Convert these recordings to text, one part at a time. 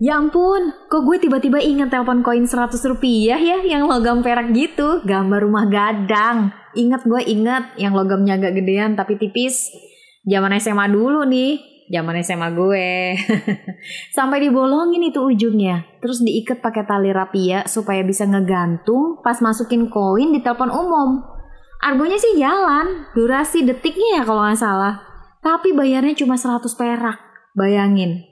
Ya ampun, kok gue tiba-tiba inget telepon koin 100 rupiah ya yang logam perak gitu, gambar rumah gadang. Ingat gue inget yang logamnya agak gedean tapi tipis. Zaman SMA dulu nih, zaman SMA gue. Sampai dibolongin itu ujungnya, terus diikat pakai tali rapia supaya bisa ngegantung pas masukin koin di telepon umum. Argonya sih jalan, durasi detiknya ya kalau nggak salah. Tapi bayarnya cuma 100 perak. Bayangin,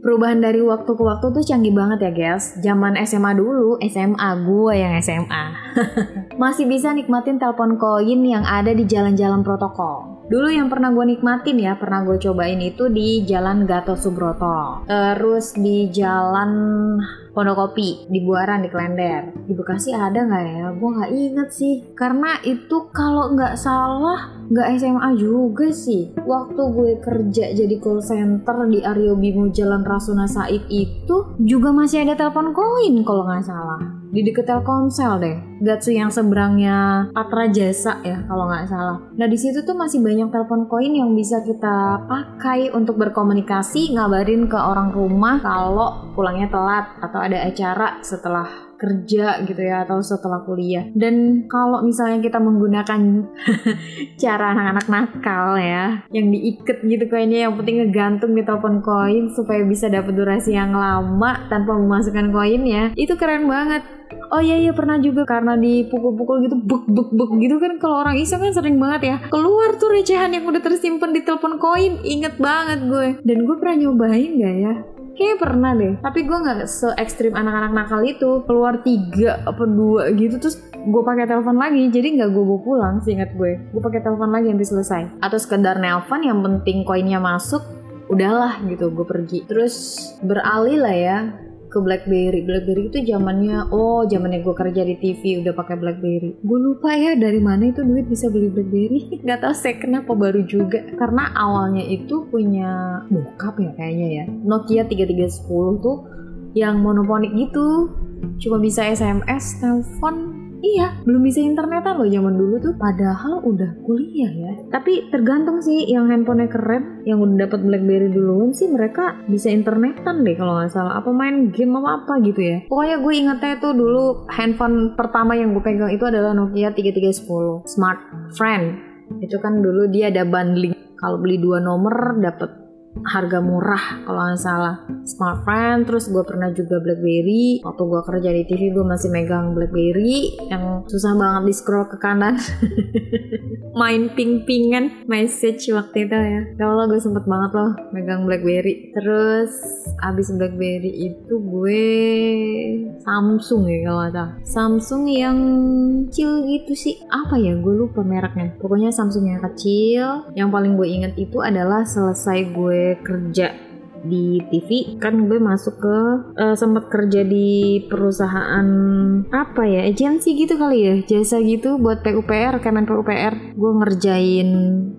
Perubahan dari waktu ke waktu tuh canggih banget ya guys. Zaman SMA dulu, SMA gue yang SMA. Masih bisa nikmatin telepon koin yang ada di jalan-jalan protokol. Dulu yang pernah gue nikmatin ya, pernah gue cobain itu di Jalan Gatot Subroto. Terus di Jalan Pondokopi, di Buaran, di Klender. Di Bekasi ada nggak ya? Gue nggak inget sih. Karena itu kalau nggak salah nggak SMA juga sih. Waktu gue kerja jadi call center di Aryo Bimo Jalan Rasuna Said itu juga masih ada telepon koin kalau nggak salah di deket Telkomsel deh. Gatsu yang seberangnya Patra Jasa ya kalau nggak salah. Nah di situ tuh masih banyak telepon koin yang bisa kita pakai untuk berkomunikasi, ngabarin ke orang rumah kalau pulangnya telat atau ada acara setelah kerja gitu ya atau setelah kuliah. Dan kalau misalnya kita menggunakan cara anak-anak nakal ya, yang diikat gitu kayaknya yang penting ngegantung di telepon koin supaya bisa dapat durasi yang lama tanpa memasukkan koin ya, itu keren banget. Oh iya iya pernah juga karena dipukul-pukul gitu buk buk buk gitu kan kalau orang iseng kan sering banget ya keluar tuh recehan yang udah tersimpan di telepon koin inget banget gue dan gue pernah nyobain gak ya Kayaknya pernah deh, tapi gue nggak se ekstrim anak-anak nakal itu. Keluar tiga apa dua gitu terus gue pakai telepon lagi. Jadi nggak gue bawa pulang seingat gue. Gue pakai telepon lagi sampai selesai. Atau sekedar nelpon yang penting koinnya masuk udahlah gitu gue pergi. Terus beralih lah ya ke BlackBerry. BlackBerry itu zamannya oh zamannya gue kerja di TV udah pakai BlackBerry. Gue lupa ya dari mana itu duit bisa beli BlackBerry. Gak tau saya kenapa baru juga. Karena awalnya itu punya bokap ya kayaknya ya. Nokia 3310 tuh yang monoponik gitu. Cuma bisa SMS, telepon, Iya, belum bisa internetan loh zaman dulu tuh. Padahal udah kuliah ya. Tapi tergantung sih yang handphonenya keren, yang udah dapat BlackBerry duluan sih mereka bisa internetan deh kalau nggak salah. Apa main game apa apa gitu ya. Pokoknya gue ingetnya tuh dulu handphone pertama yang gue pegang itu adalah Nokia 3310 Smart Friend. Itu kan dulu dia ada bundling. Kalau beli dua nomor dapat harga murah kalau nggak salah. Smartphone terus gue pernah juga BlackBerry. Waktu gue kerja di TV gue masih megang BlackBerry yang susah banget di scroll ke kanan. Main ping-pingan message waktu itu ya. Kalau gue sempet banget loh megang BlackBerry. Terus abis BlackBerry itu gue Samsung ya kalau nggak salah. Samsung yang kecil gitu sih. Apa ya gue lupa mereknya. Pokoknya Samsung yang kecil. Yang paling gue inget itu adalah selesai gue kerja di TV kan gue masuk ke uh, sempat kerja di perusahaan apa ya agensi gitu kali ya jasa gitu buat PUPR Kemen PUPR gue ngerjain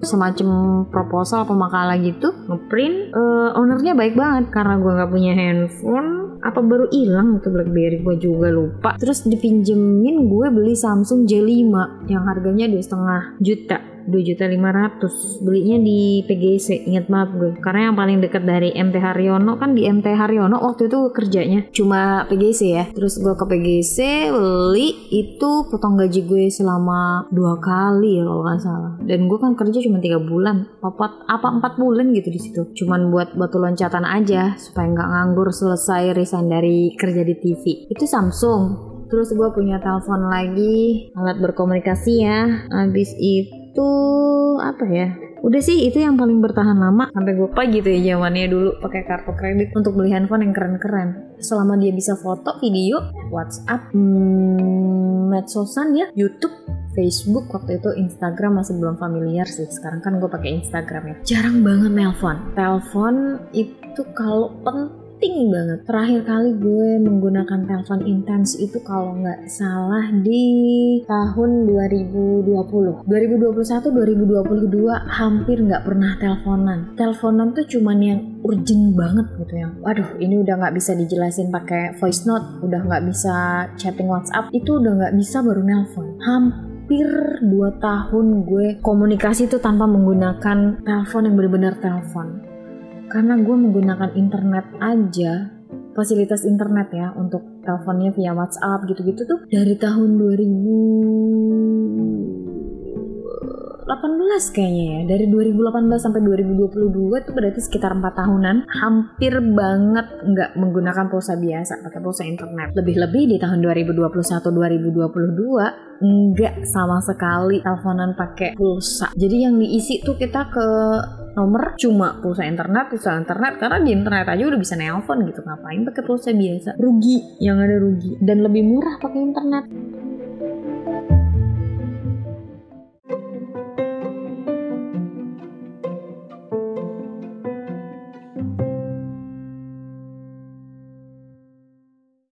semacam proposal apa makalah gitu ngeprint uh, ownernya baik banget karena gue nggak punya handphone apa baru hilang itu BlackBerry? Gue juga lupa. Terus dipinjemin gue beli Samsung J5 yang harganya dua setengah juta. Dua juta lima ratus. Belinya di PGC inget banget gue. Karena yang paling dekat dari MT Haryono kan di MT Haryono waktu itu kerjanya cuma PGC ya. Terus gue ke PGC beli itu potong gaji gue selama dua kali ya kalau nggak salah. Dan gue kan kerja cuma tiga bulan. Apa apa empat bulan gitu di situ. Cuman buat batu loncatan aja supaya nggak nganggur selesai resign dari kerja di TV itu Samsung. Terus gue punya telepon lagi alat berkomunikasi ya. Habis itu itu apa ya? Udah sih itu yang paling bertahan lama. Sampai gue pagi gitu ya zamannya dulu pakai kartu kredit untuk beli handphone yang keren-keren. Selama dia bisa foto video WhatsApp hmm, medsosan ya. YouTube Facebook waktu itu Instagram masih belum familiar sih. Sekarang kan gue pakai Instagram ya. Jarang banget nelpon. Telepon itu kalau penting penting banget. Terakhir kali gue menggunakan telepon intens itu kalau nggak salah di tahun 2020. 2021, 2022 hampir nggak pernah teleponan. Teleponan tuh cuman yang urgent banget gitu ya. Waduh, ini udah nggak bisa dijelasin pakai voice note, udah nggak bisa chatting WhatsApp, itu udah nggak bisa baru nelpon. Hampir hampir 2 tahun gue komunikasi itu tanpa menggunakan telepon yang benar-benar telepon. Karena gue menggunakan internet aja, fasilitas internet ya untuk teleponnya via WhatsApp gitu-gitu tuh dari tahun 2000 18 kayaknya ya. Dari 2018 sampai 2022 itu berarti sekitar 4 tahunan. Hampir banget nggak menggunakan pulsa biasa pakai pulsa internet. Lebih-lebih di tahun 2021 2022 nggak sama sekali teleponan pakai pulsa. Jadi yang diisi tuh kita ke nomor cuma pulsa internet pulsa internet karena di internet aja udah bisa nelpon gitu. Ngapain pakai pulsa biasa? Rugi yang ada rugi. Dan lebih murah pakai internet